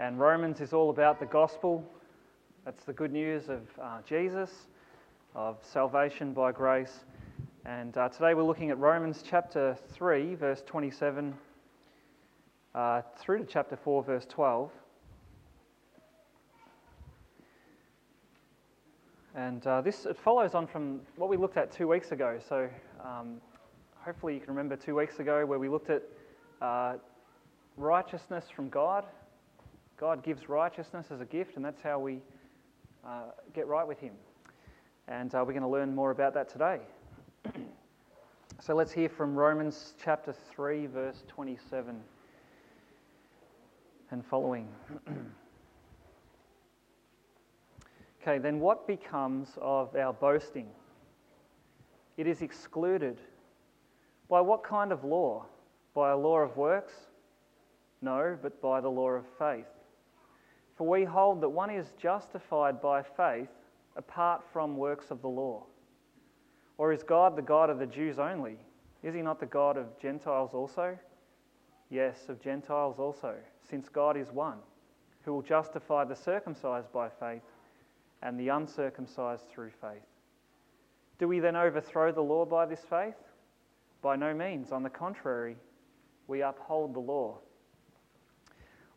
And Romans is all about the gospel. That's the good news of uh, Jesus, of salvation by grace. And uh, today we're looking at Romans chapter 3, verse 27, uh, through to chapter 4, verse 12. And uh, this it follows on from what we looked at two weeks ago. So um, hopefully you can remember two weeks ago where we looked at uh, righteousness from God. God gives righteousness as a gift, and that's how we uh, get right with Him. And uh, we're going to learn more about that today. so let's hear from Romans chapter 3, verse 27 and following. okay, then what becomes of our boasting? It is excluded. By what kind of law? By a law of works? No, but by the law of faith. For we hold that one is justified by faith apart from works of the law. Or is God the God of the Jews only? Is he not the God of Gentiles also? Yes, of Gentiles also, since God is one, who will justify the circumcised by faith and the uncircumcised through faith. Do we then overthrow the law by this faith? By no means. On the contrary, we uphold the law.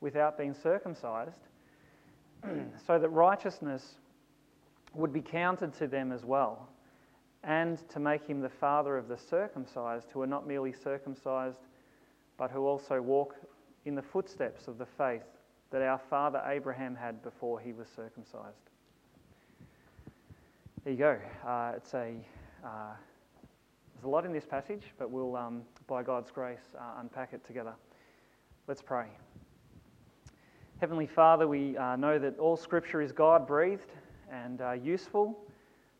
without being circumcised, so that righteousness would be counted to them as well, and to make him the father of the circumcised who are not merely circumcised, but who also walk in the footsteps of the faith that our father Abraham had before he was circumcised. There you go. Uh, it's a, uh, there's a lot in this passage, but we'll, um, by God's grace, uh, unpack it together. Let's pray. Heavenly Father, we uh, know that all Scripture is God breathed and uh, useful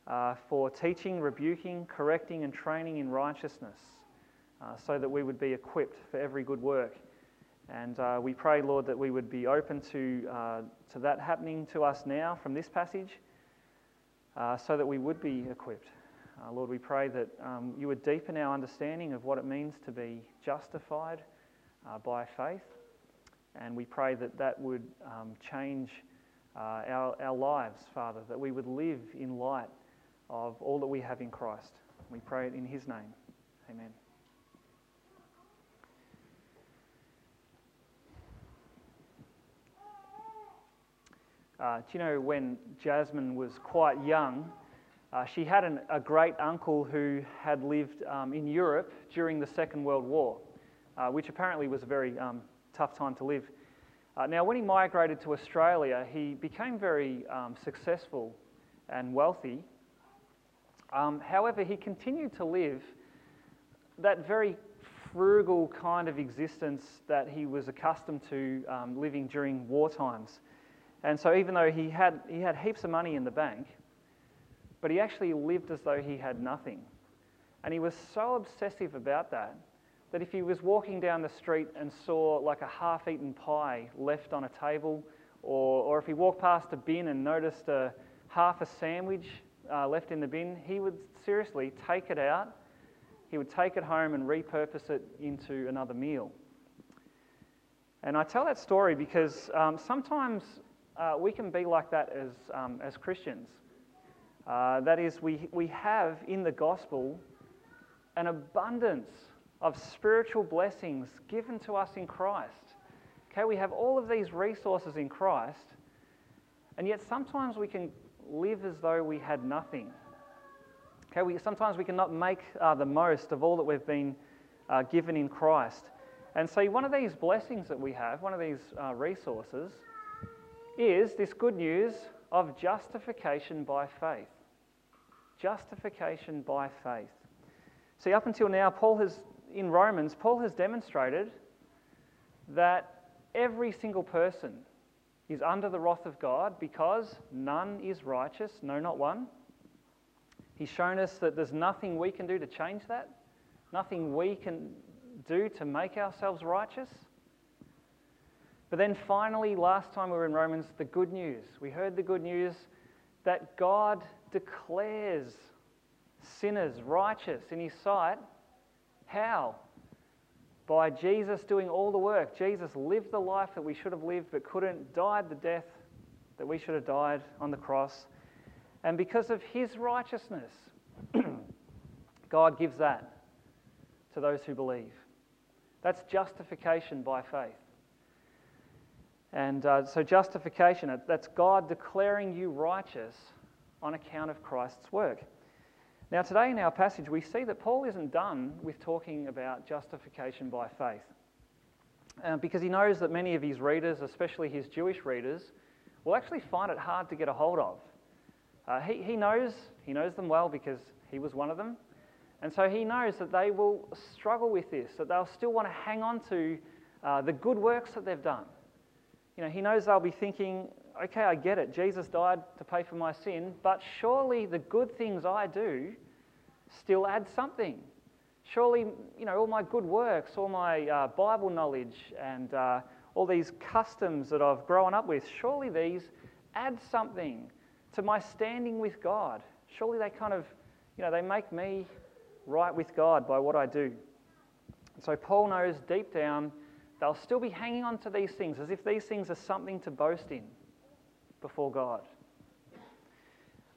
uh, for teaching, rebuking, correcting, and training in righteousness, so that we would be equipped for every good work. And uh, we pray, Lord, that we would be open to, uh, to that happening to us now from this passage uh, so that we would be equipped. Uh, Lord, we pray that um, you would deepen our understanding of what it means to be justified uh, by faith. And we pray that that would um, change uh, our, our lives, Father, that we would live in light of all that we have in Christ. We pray it in His name. Amen. Uh, do you know when Jasmine was quite young, uh, she had an, a great uncle who had lived um, in Europe during the Second World War, uh, which apparently was a very um, tough time to live. Uh, now, when he migrated to Australia, he became very um, successful and wealthy. Um, however, he continued to live that very frugal kind of existence that he was accustomed to um, living during war times. And so, even though he had, he had heaps of money in the bank, but he actually lived as though he had nothing. And he was so obsessive about that that if he was walking down the street and saw like a half eaten pie left on a table or, or if he walked past a bin and noticed a half a sandwich uh, left in the bin, he would seriously take it out. He would take it home and repurpose it into another meal. And I tell that story because um, sometimes uh, we can be like that as, um, as Christians. Uh, that is, we, we have in the gospel an abundance of spiritual blessings given to us in Christ. Okay, we have all of these resources in Christ, and yet sometimes we can live as though we had nothing. Okay, we, sometimes we cannot make uh, the most of all that we've been uh, given in Christ. And so, one of these blessings that we have, one of these uh, resources, is this good news of justification by faith. Justification by faith. See, up until now, Paul has, in Romans, Paul has demonstrated that every single person is under the wrath of God because none is righteous, no, not one. He's shown us that there's nothing we can do to change that, nothing we can do to make ourselves righteous. But then finally, last time we were in Romans, the good news. We heard the good news that God declares sinners righteous in His sight. How? By Jesus doing all the work. Jesus lived the life that we should have lived but couldn't, died the death that we should have died on the cross. And because of His righteousness, God gives that to those who believe. That's justification by faith. And uh, so, justification, that's God declaring you righteous on account of Christ's work. Now, today in our passage, we see that Paul isn't done with talking about justification by faith. Uh, because he knows that many of his readers, especially his Jewish readers, will actually find it hard to get a hold of. Uh, he, he, knows, he knows them well because he was one of them. And so he knows that they will struggle with this, that they'll still want to hang on to uh, the good works that they've done. You know, he knows they'll be thinking, okay, I get it. Jesus died to pay for my sin, but surely the good things I do still add something. Surely, you know, all my good works, all my uh, Bible knowledge, and uh, all these customs that I've grown up with, surely these add something to my standing with God. Surely they kind of, you know, they make me right with God by what I do. So Paul knows deep down they'll still be hanging on to these things as if these things are something to boast in before God.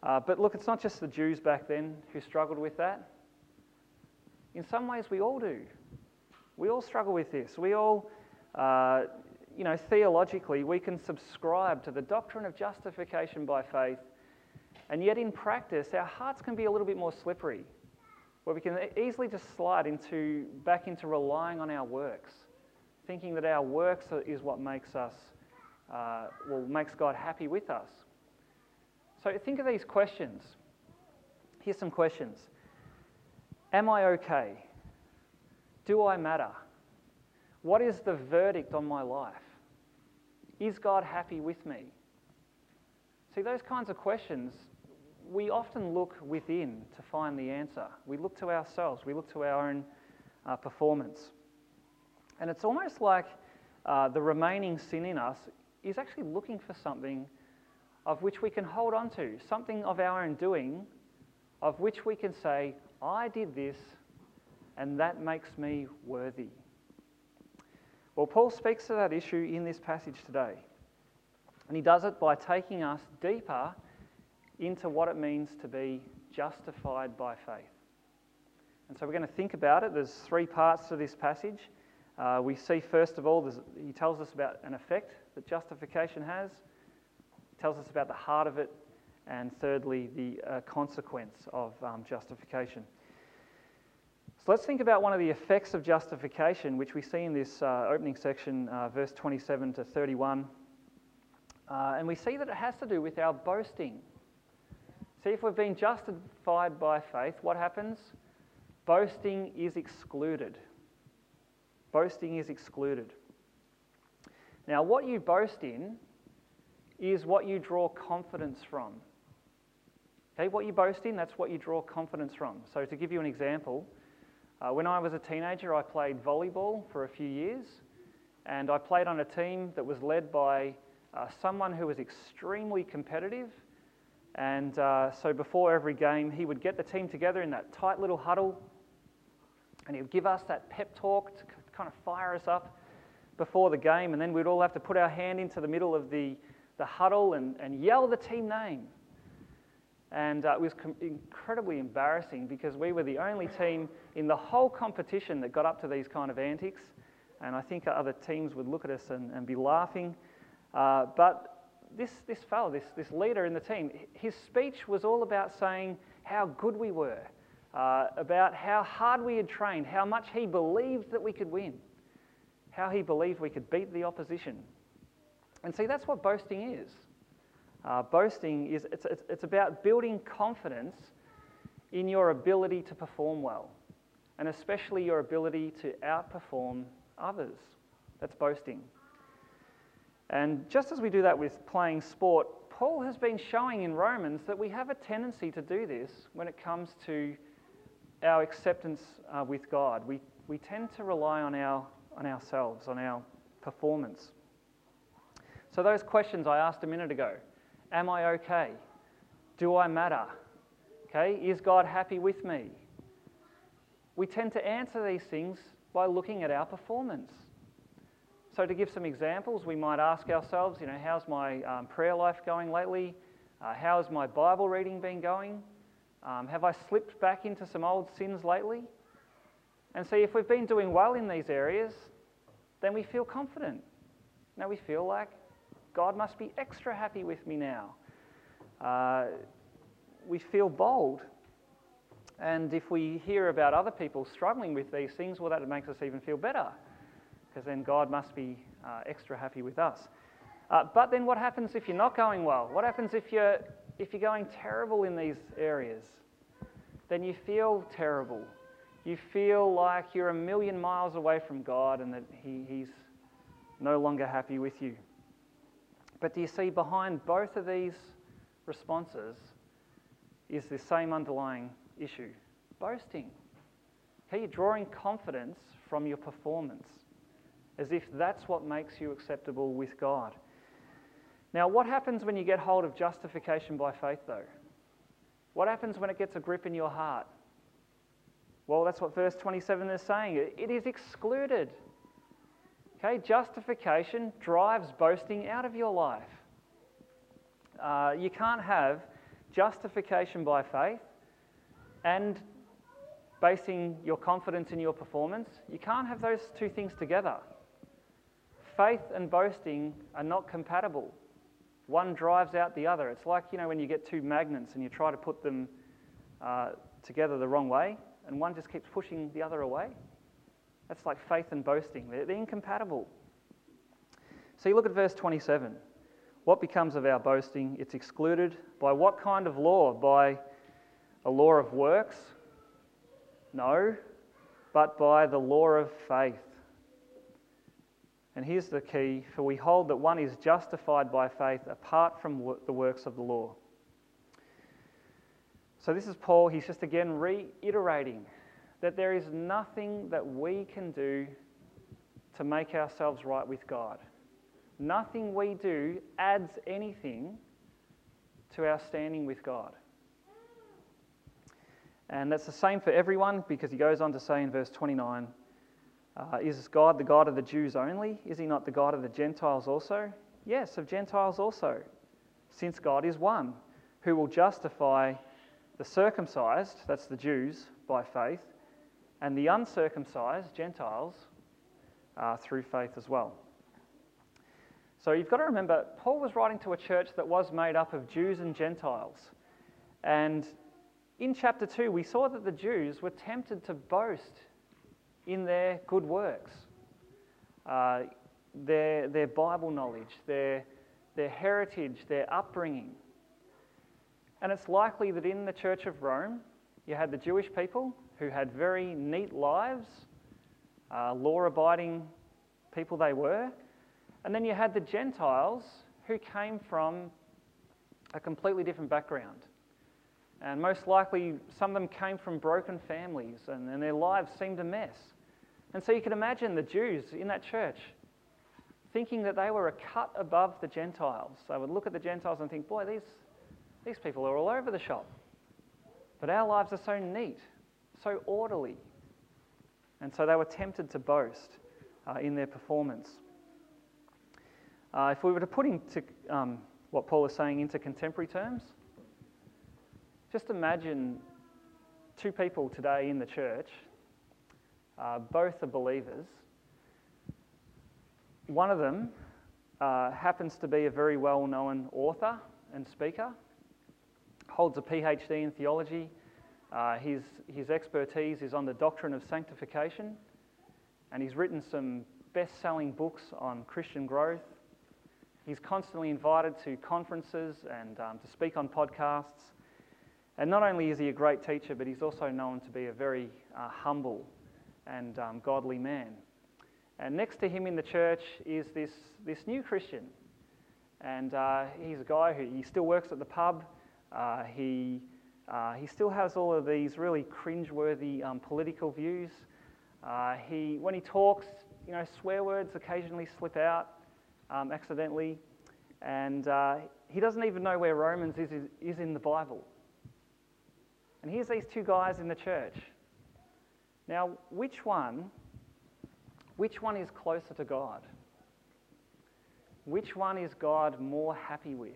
Uh, but look, it's not just the Jews back then who struggled with that. In some ways, we all do. We all struggle with this. We all, uh, you know, theologically, we can subscribe to the doctrine of justification by faith, and yet in practice, our hearts can be a little bit more slippery, where we can easily just slide into back into relying on our works, thinking that our works is what makes us, uh, well, makes God happy with us. So think of these questions. Here's some questions Am I okay? Do I matter? What is the verdict on my life? Is God happy with me? See, those kinds of questions, we often look within to find the answer. We look to ourselves, we look to our own uh, performance. And it's almost like uh, the remaining sin in us is actually looking for something of which we can hold on to, something of our own doing, of which we can say, I did this, and that makes me worthy. Well, Paul speaks to that issue in this passage today. And he does it by taking us deeper into what it means to be justified by faith. And so we're going to think about it. There's three parts to this passage. Uh, we see, first of all, he tells us about an effect that justification has tells us about the heart of it, and thirdly, the uh, consequence of um, justification. So let's think about one of the effects of justification, which we see in this uh, opening section, uh, verse 27 to 31. Uh, and we see that it has to do with our boasting. See, if we've been justified by faith, what happens? Boasting is excluded. Boasting is excluded. Now, what you boast in is what you draw confidence from. Okay, what you boast in, that's what you draw confidence from. So, to give you an example, uh, when I was a teenager, I played volleyball for a few years, and I played on a team that was led by uh, someone who was extremely competitive. And uh, so before every game, he would get the team together in that tight little huddle and he would give us that pep talk to kind of fire us up before the game. And then we'd all have to put our hand into the middle of the, the huddle and, and yell the team name. And uh, it was com- incredibly embarrassing because we were the only team in the whole competition that got up to these kind of antics. And I think other teams would look at us and, and be laughing. Uh, but this, this fellow, this, this leader in the team, his speech was all about saying how good we were, uh, about how hard we had trained, how much he believed that we could win, how he believed we could beat the opposition. And see, that's what boasting is. Uh, boasting is it's, it's, it's about building confidence in your ability to perform well, and especially your ability to outperform others. That's boasting. And just as we do that with playing sport, Paul has been showing in Romans that we have a tendency to do this when it comes to our acceptance uh, with God. We, we tend to rely on, our, on ourselves, on our performance. So, those questions I asked a minute ago Am I okay? Do I matter? Okay, is God happy with me? We tend to answer these things by looking at our performance. So, to give some examples, we might ask ourselves, you know, how's my um, prayer life going lately? Uh, how's my Bible reading been going? Um, have I slipped back into some old sins lately? And see, if we've been doing well in these areas, then we feel confident. Now we feel like God must be extra happy with me now. Uh, we feel bold. And if we hear about other people struggling with these things, well, that makes us even feel better, because then God must be uh, extra happy with us. Uh, but then what happens if you're not going well? What happens if you're, if you're going terrible in these areas? Then you feel terrible. You feel like you're a million miles away from God and that he, He's no longer happy with you. But do you see, behind both of these responses is the same underlying issue boasting. Okay, you're drawing confidence from your performance as if that's what makes you acceptable with God. Now, what happens when you get hold of justification by faith, though? What happens when it gets a grip in your heart? Well, that's what verse 27 is saying. It is excluded. Okay, justification drives boasting out of your life. Uh, you can't have justification by faith and basing your confidence in your performance. You can't have those two things together. Faith and boasting are not compatible. One drives out the other. It's like, you know, when you get two magnets and you try to put them uh, together the wrong way, and one just keeps pushing the other away. That's like faith and boasting, they're, they're incompatible. So you look at verse 27. What becomes of our boasting? It's excluded by what kind of law? By a law of works? No, but by the law of faith. And here's the key for we hold that one is justified by faith apart from the works of the law. So, this is Paul. He's just again reiterating that there is nothing that we can do to make ourselves right with God. Nothing we do adds anything to our standing with God. And that's the same for everyone because he goes on to say in verse 29 uh, Is God the God of the Jews only? Is he not the God of the Gentiles also? Yes, of Gentiles also, since God is one who will justify the circumcised, that's the Jews, by faith, and the uncircumcised, Gentiles, uh, through faith as well. So you've got to remember, Paul was writing to a church that was made up of Jews and Gentiles. And in chapter 2, we saw that the Jews were tempted to boast in their good works, uh, their, their Bible knowledge, their, their heritage, their upbringing. And it's likely that in the Church of Rome, you had the Jewish people who had very neat lives, uh, law abiding people they were. And then you had the Gentiles who came from a completely different background. And most likely, some of them came from broken families and, and their lives seemed a mess. And so you can imagine the Jews in that church thinking that they were a cut above the Gentiles. They would look at the Gentiles and think, boy, these, these people are all over the shop. But our lives are so neat, so orderly. And so they were tempted to boast uh, in their performance. Uh, if we were to put into um, what Paul is saying into contemporary terms, just imagine two people today in the church, uh, both are believers. One of them uh, happens to be a very well known author and speaker, holds a PhD in theology. Uh, his, his expertise is on the doctrine of sanctification, and he's written some best selling books on Christian growth. He's constantly invited to conferences and um, to speak on podcasts. And not only is he a great teacher, but he's also known to be a very uh, humble and um, godly man. And next to him in the church is this, this new Christian. And uh, he's a guy who he still works at the pub. Uh, he, uh, he still has all of these really cringeworthy um, political views. Uh, he, when he talks, you know, swear words occasionally slip out um, accidentally. And uh, he doesn't even know where Romans is, is, is in the Bible. And here's these two guys in the church. Now, which one, which one is closer to God? Which one is God more happy with?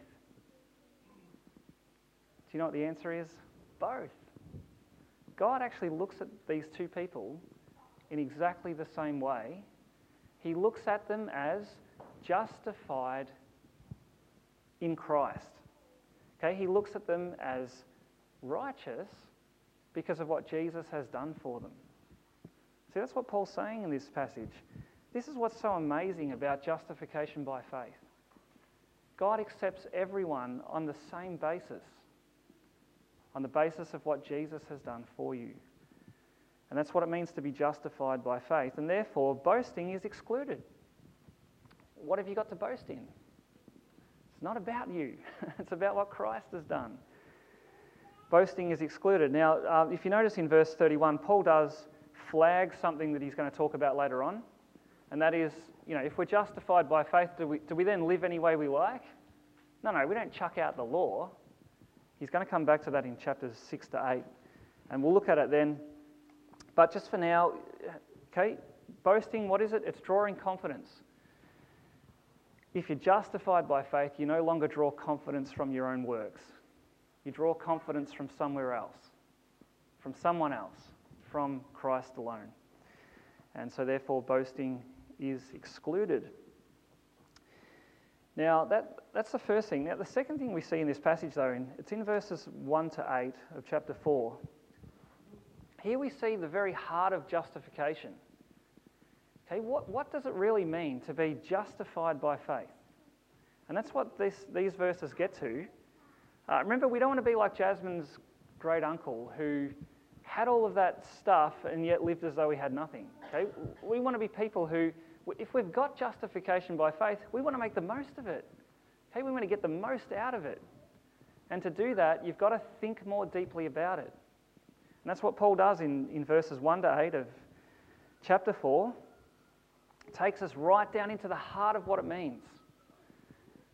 You know what the answer is? Both. God actually looks at these two people in exactly the same way. He looks at them as justified in Christ. Okay, he looks at them as righteous because of what Jesus has done for them. See, that's what Paul's saying in this passage. This is what's so amazing about justification by faith. God accepts everyone on the same basis, on the basis of what Jesus has done for you. And that's what it means to be justified by faith. And therefore, boasting is excluded. What have you got to boast in? It's not about you, it's about what Christ has done boasting is excluded. Now, uh, if you notice in verse 31, Paul does flag something that he's going to talk about later on, and that is, you know, if we're justified by faith, do we, do we then live any way we like? No, no, we don't chuck out the law. He's going to come back to that in chapters 6 to 8, and we'll look at it then. But just for now, okay, boasting, what is it? It's drawing confidence. If you're justified by faith, you no longer draw confidence from your own works. You draw confidence from somewhere else, from someone else, from Christ alone. And so, therefore, boasting is excluded. Now, that, that's the first thing. Now, the second thing we see in this passage, though, in, it's in verses 1 to 8 of chapter 4. Here we see the very heart of justification. Okay, what, what does it really mean to be justified by faith? And that's what this, these verses get to. Uh, remember, we don't want to be like Jasmine's great uncle who had all of that stuff and yet lived as though he had nothing. Okay? We want to be people who, if we've got justification by faith, we want to make the most of it. Okay? We want to get the most out of it. And to do that, you've got to think more deeply about it. And that's what Paul does in, in verses 1 to 8 of chapter 4. It takes us right down into the heart of what it means.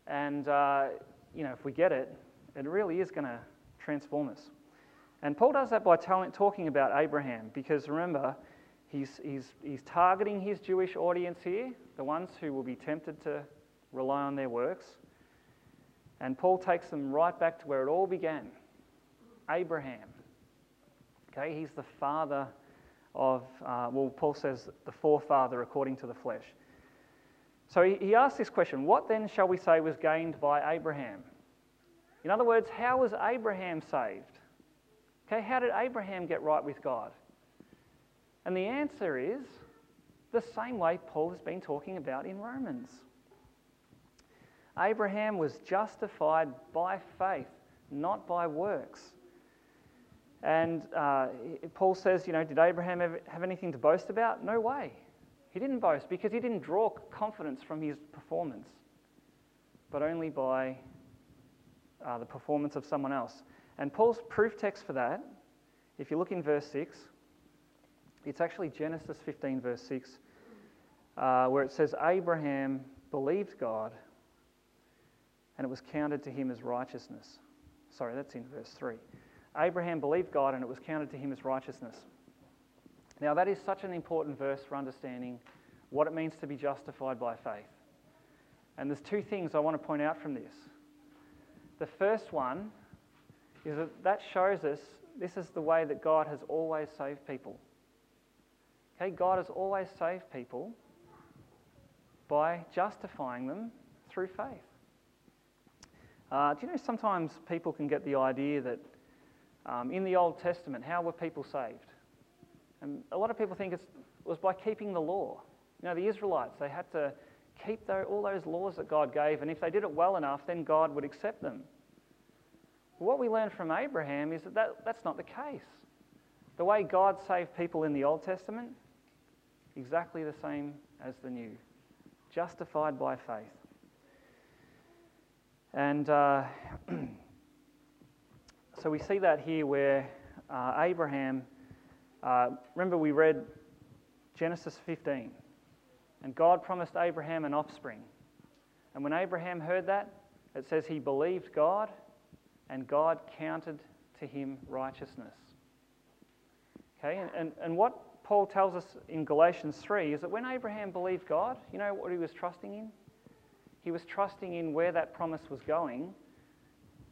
And, uh, you know, if we get it, it really is going to transform us. And Paul does that by talking about Abraham, because remember, he's, he's, he's targeting his Jewish audience here, the ones who will be tempted to rely on their works. And Paul takes them right back to where it all began Abraham. Okay, he's the father of, uh, well, Paul says the forefather according to the flesh. So he, he asks this question What then shall we say was gained by Abraham? In other words, how was Abraham saved? Okay, how did Abraham get right with God? And the answer is the same way Paul has been talking about in Romans. Abraham was justified by faith, not by works. And uh, Paul says, you know, did Abraham have anything to boast about? No way. He didn't boast because he didn't draw confidence from his performance, but only by uh, the performance of someone else. And Paul's proof text for that, if you look in verse 6, it's actually Genesis 15, verse 6, uh, where it says, Abraham believed God, and it was counted to him as righteousness. Sorry, that's in verse 3. Abraham believed God, and it was counted to him as righteousness. Now, that is such an important verse for understanding what it means to be justified by faith. And there's two things I want to point out from this. The first one is that that shows us this is the way that God has always saved people. Okay, God has always saved people by justifying them through faith. Uh, do you know sometimes people can get the idea that um, in the Old Testament, how were people saved? And a lot of people think it was by keeping the law. You know, the Israelites, they had to keep all those laws that God gave, and if they did it well enough, then God would accept them. What we learn from Abraham is that, that that's not the case. The way God saved people in the Old Testament, exactly the same as the New. Justified by faith. And uh, so we see that here where uh, Abraham, uh, remember we read Genesis 15, and God promised Abraham an offspring. And when Abraham heard that, it says he believed God, and God counted to him righteousness. Okay, and, and, and what Paul tells us in Galatians 3 is that when Abraham believed God, you know what he was trusting in? He was trusting in where that promise was going.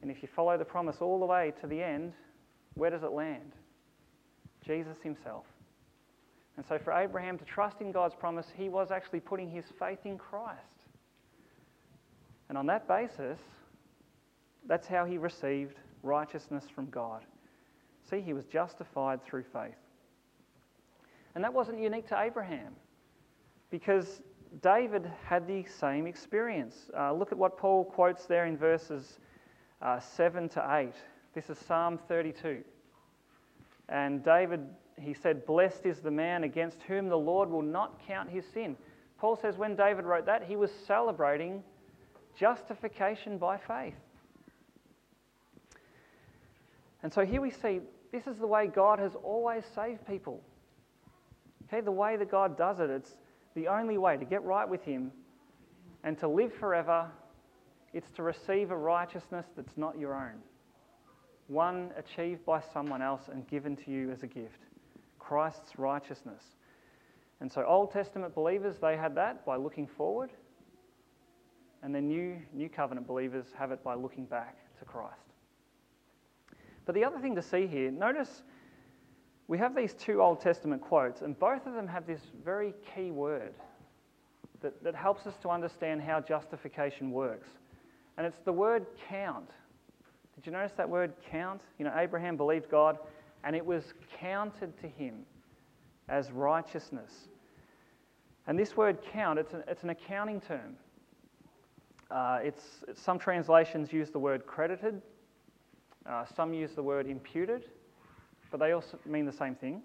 And if you follow the promise all the way to the end, where does it land? Jesus himself. And so for Abraham to trust in God's promise, he was actually putting his faith in Christ. And on that basis, that's how he received righteousness from God. See, he was justified through faith. And that wasn't unique to Abraham because David had the same experience. Uh, look at what Paul quotes there in verses uh, 7 to 8. This is Psalm 32. And David, he said, Blessed is the man against whom the Lord will not count his sin. Paul says when David wrote that, he was celebrating justification by faith. And so here we see this is the way God has always saved people. Okay, the way that God does it, it's the only way to get right with Him and to live forever, it's to receive a righteousness that's not your own. One achieved by someone else and given to you as a gift. Christ's righteousness. And so Old Testament believers, they had that by looking forward. And the new, new covenant believers have it by looking back to Christ. But the other thing to see here, notice we have these two Old Testament quotes, and both of them have this very key word that, that helps us to understand how justification works. And it's the word count. Did you notice that word count? You know, Abraham believed God, and it was counted to him as righteousness. And this word count, it's, it's an accounting term. Uh, it's, some translations use the word credited, uh, some use the word imputed but they also mean the same thing.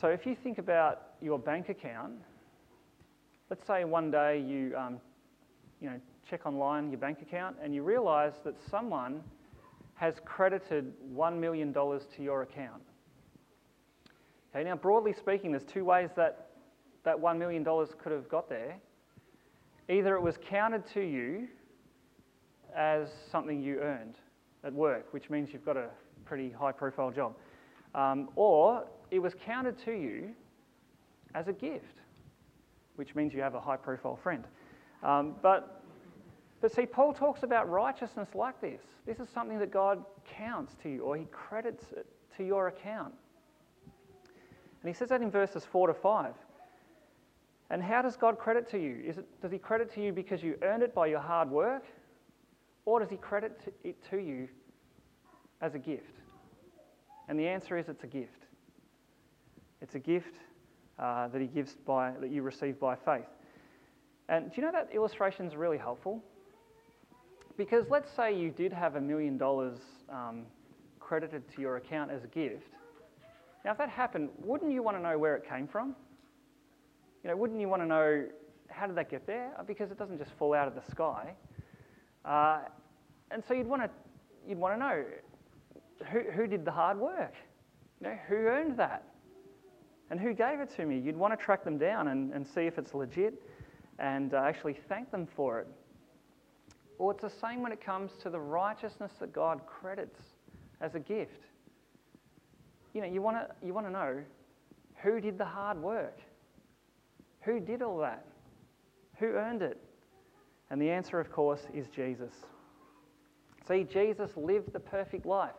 So if you think about your bank account, let's say one day you, um, you know, check online your bank account and you realise that someone has credited $1 million to your account. Okay, now broadly speaking, there's two ways that that $1 million could have got there. Either it was counted to you as something you earned at work, which means you've got a pretty high profile job. Um, or it was counted to you as a gift, which means you have a high profile friend. Um, but, but see, Paul talks about righteousness like this. This is something that God counts to you, or he credits it to your account. And he says that in verses 4 to 5. And how does God credit to you? It, does he credit to you because you earned it by your hard work? Or does he credit it to you as a gift? And the answer is it's a gift. It's a gift uh, that he gives by that you receive by faith. And do you know that illustration is really helpful? Because let's say you did have a million dollars um, credited to your account as a gift. Now, if that happened, wouldn't you want to know where it came from? You know, wouldn't you want to know how did that get there? Because it doesn't just fall out of the sky. Uh, and so you'd want to you'd want to know who, who did the hard work? You know, who earned that? And who gave it to me? You'd want to track them down and, and see if it's legit. and uh, actually thank them for it. Or it's the same when it comes to the righteousness that God credits as a gift. You know, you want to you want to know who did the hard work? Who did all that? Who earned it? And the answer, of course, is Jesus. See, Jesus lived the perfect life.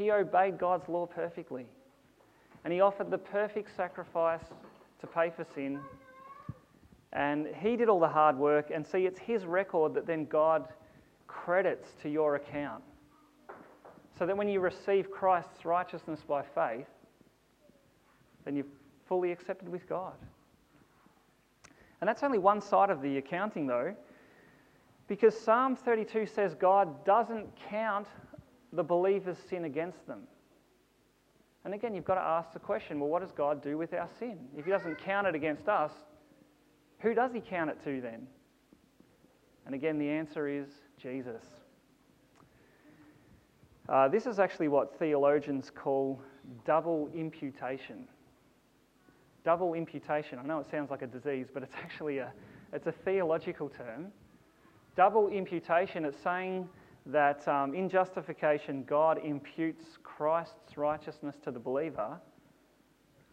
He obeyed God's law perfectly. And he offered the perfect sacrifice to pay for sin. And he did all the hard work. And see, it's his record that then God credits to your account. So that when you receive Christ's righteousness by faith, then you're fully accepted with God. And that's only one side of the accounting, though, because Psalm 32 says God doesn't count the believer's sin against them. And again, you've got to ask the question well, what does God do with our sin? If He doesn't count it against us, who does He count it to then? And again, the answer is Jesus. Uh, this is actually what theologians call double imputation. Double imputation. I know it sounds like a disease, but it's actually a, it's a theological term. Double imputation, it's saying that um, in justification, God imputes Christ's righteousness to the believer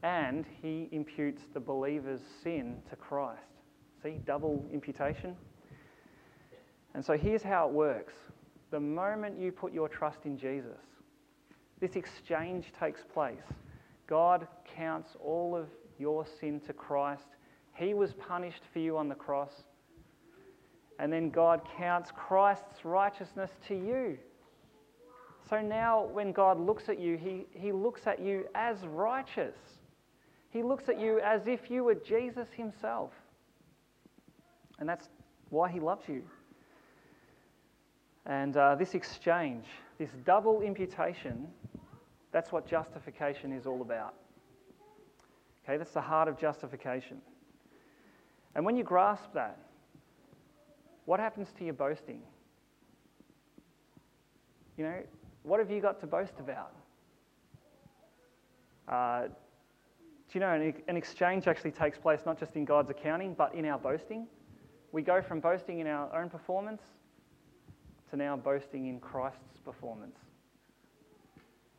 and he imputes the believer's sin to Christ. See, double imputation. And so here's how it works the moment you put your trust in Jesus, this exchange takes place. God counts all of your sin to Christ. He was punished for you on the cross. And then God counts Christ's righteousness to you. So now, when God looks at you, he, he looks at you as righteous. He looks at you as if you were Jesus Himself. And that's why He loves you. And uh, this exchange, this double imputation, that's what justification is all about. Okay, that's the heart of justification. And when you grasp that, what happens to your boasting? You know, what have you got to boast about? Uh, do you know an, an exchange actually takes place not just in God's accounting, but in our boasting? We go from boasting in our own performance to now boasting in Christ's performance.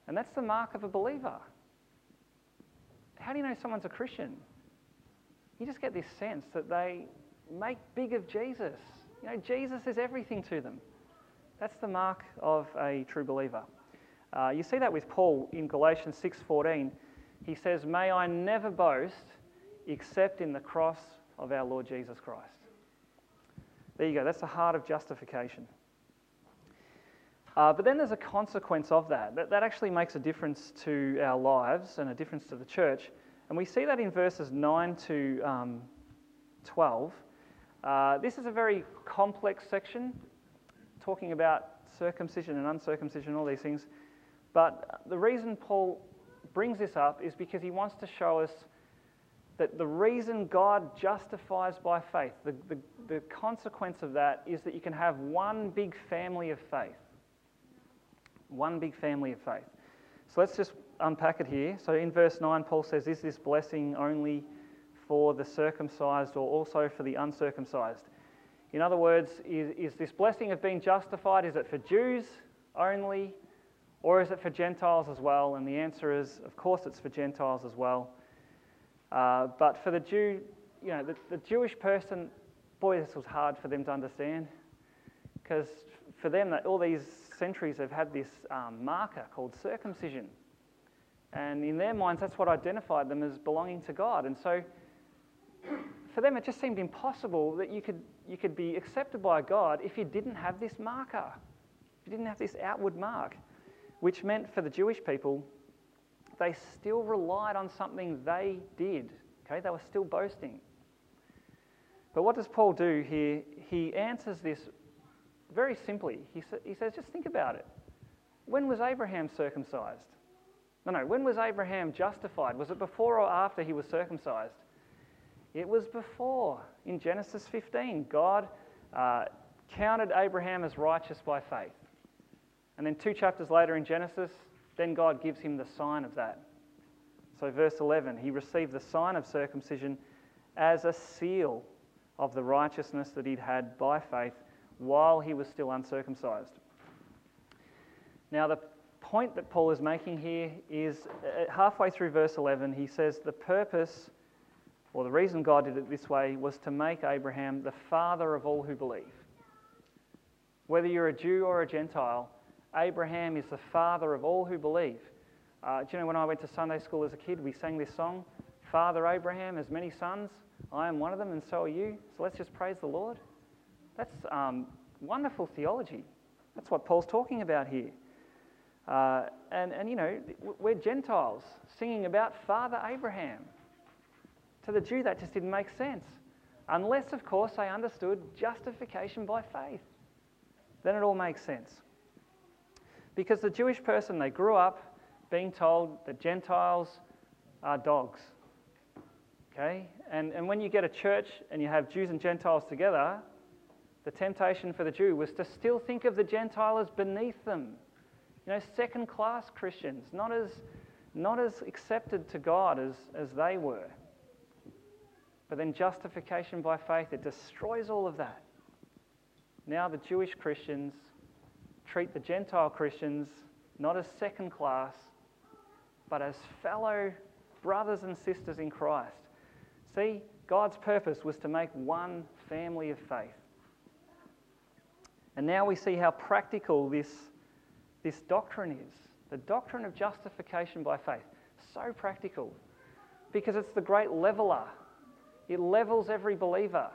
And that's the mark of a believer. How do you know someone's a Christian? You just get this sense that they make big of Jesus. You know, Jesus is everything to them. That's the mark of a true believer. Uh, you see that with Paul in Galatians 6:14. He says, "May I never boast except in the cross of our Lord Jesus Christ." There you go. That's the heart of justification. Uh, but then there's a consequence of that. that. That actually makes a difference to our lives and a difference to the church. And we see that in verses 9 to um, 12. Uh, this is a very complex section, talking about circumcision and uncircumcision, all these things. But the reason Paul brings this up is because he wants to show us that the reason God justifies by faith, the, the, the consequence of that is that you can have one big family of faith. One big family of faith. So let's just unpack it here. So in verse 9, Paul says, Is this blessing only for the circumcised or also for the uncircumcised? In other words, is, is this blessing of being justified, is it for Jews only or is it for Gentiles as well? And the answer is, of course, it's for Gentiles as well. Uh, but for the Jew, you know, the, the Jewish person, boy, this was hard for them to understand because for them, all these centuries, they've had this um, marker called circumcision. And in their minds, that's what identified them as belonging to God. And so for them, it just seemed impossible that you could, you could be accepted by God if you didn't have this marker, if you didn't have this outward mark, which meant for the Jewish people, they still relied on something they did. Okay, they were still boasting. But what does Paul do here? He answers this very simply. He, sa- he says, just think about it. When was Abraham circumcised? No, no, when was Abraham justified? Was it before or after he was circumcised? It was before. In Genesis 15, God uh, counted Abraham as righteous by faith. And then two chapters later in Genesis, then God gives him the sign of that. So, verse 11, he received the sign of circumcision as a seal of the righteousness that he'd had by faith while he was still uncircumcised. Now, the point that Paul is making here is uh, halfway through verse 11, he says the purpose or the reason God did it this way was to make Abraham the father of all who believe. Whether you're a Jew or a Gentile, Abraham is the father of all who believe. Uh, do you know when I went to Sunday school as a kid, we sang this song, Father Abraham has many sons, I am one of them, and so are you. So let's just praise the Lord. That's um, wonderful theology. That's what Paul's talking about here. Uh, and, and, you know, we're Gentiles singing about Father Abraham. To the Jew, that just didn't make sense. Unless, of course, they understood justification by faith. Then it all makes sense. Because the Jewish person, they grew up being told that Gentiles are dogs. Okay? And, and when you get a church and you have Jews and Gentiles together, the temptation for the Jew was to still think of the Gentile as beneath them you know, second class Christians, not as, not as accepted to God as, as they were. But then justification by faith, it destroys all of that. Now the Jewish Christians treat the Gentile Christians not as second class, but as fellow brothers and sisters in Christ. See, God's purpose was to make one family of faith. And now we see how practical this this doctrine is the doctrine of justification by faith. So practical because it's the great leveler, it levels every believer.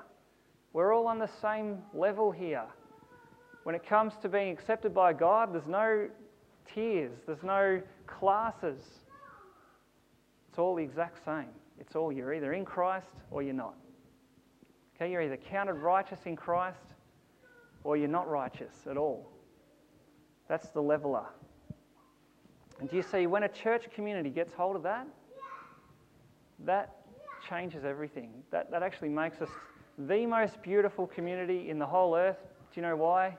We're all on the same level here. When it comes to being accepted by God, there's no tiers, there's no classes. It's all the exact same. It's all you're either in Christ or you're not. Okay, you're either counted righteous in Christ or you're not righteous at all. That's the leveler. And do you see, when a church community gets hold of that, that changes everything. That, that actually makes us the most beautiful community in the whole earth. Do you know why?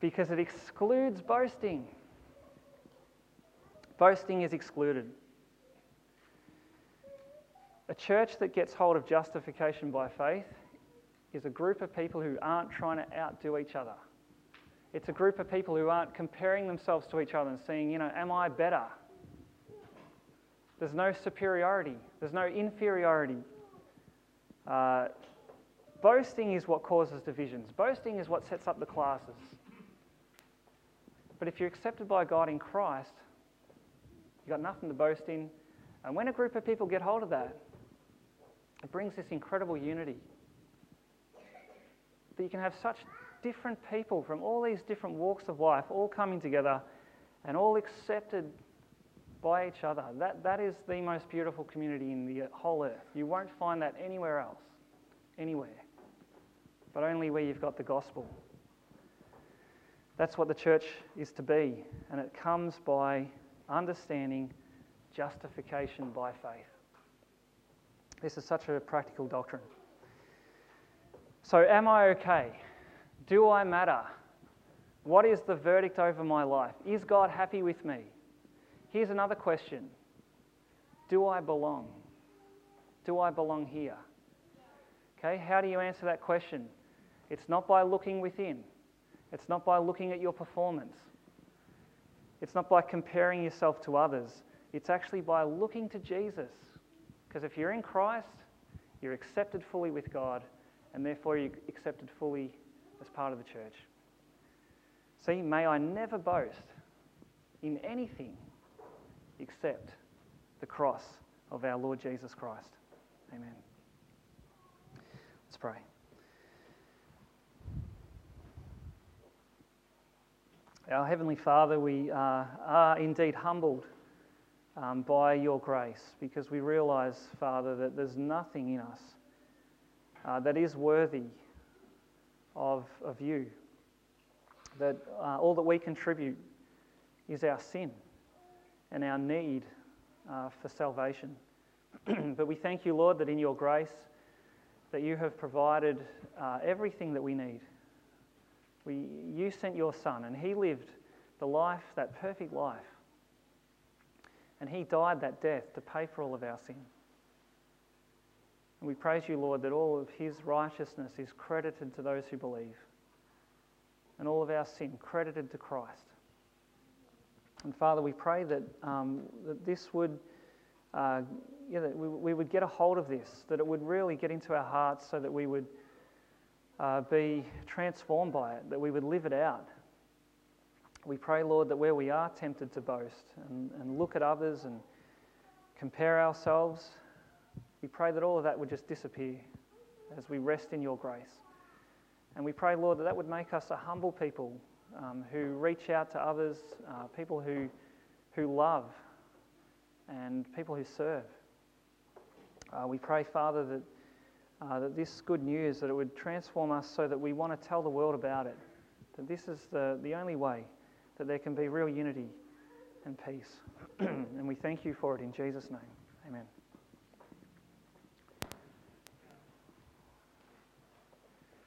Because it excludes boasting. Boasting is excluded. A church that gets hold of justification by faith is a group of people who aren't trying to outdo each other. It's a group of people who aren't comparing themselves to each other and saying, you know, am I better? There's no superiority, there's no inferiority. Uh, boasting is what causes divisions, boasting is what sets up the classes. But if you're accepted by God in Christ, you've got nothing to boast in. And when a group of people get hold of that, it brings this incredible unity. That you can have such different people from all these different walks of life all coming together and all accepted by each other. That, that is the most beautiful community in the whole earth. You won't find that anywhere else, anywhere, but only where you've got the gospel. That's what the church is to be, and it comes by understanding justification by faith. This is such a practical doctrine. So, am I okay? Do I matter? What is the verdict over my life? Is God happy with me? Here's another question Do I belong? Do I belong here? Okay, how do you answer that question? It's not by looking within, it's not by looking at your performance, it's not by comparing yourself to others. It's actually by looking to Jesus. Because if you're in Christ, you're accepted fully with God, and therefore you're accepted fully as part of the church. See, may I never boast in anything except the cross of our Lord Jesus Christ. Amen. Let's pray. Our Heavenly Father, we are, are indeed humbled um, by your grace because we realize, Father, that there's nothing in us uh, that is worthy of, of you. That uh, all that we contribute is our sin and our need uh, for salvation. but we thank you, Lord, that in your grace, that you have provided uh, everything that we need. We, you sent your Son, and he lived the life, that perfect life. And he died that death to pay for all of our sin. And we praise you, Lord, that all of his righteousness is credited to those who believe, and all of our sin credited to Christ. And Father, we pray that, um, that this would, uh, yeah, that we, we, would get a hold of this, that it would really get into our hearts so that we would uh, be transformed by it, that we would live it out. We pray, Lord, that where we are tempted to boast and, and look at others and compare ourselves, we pray that all of that would just disappear as we rest in your grace. And we pray, Lord, that that would make us a humble people um, who reach out to others, uh, people who, who love, and people who serve. Uh, we pray, Father, that, uh, that this good news, that it would transform us so that we want to tell the world about it, that this is the, the only way that there can be real unity and peace. and we thank you for it in Jesus' name. Amen.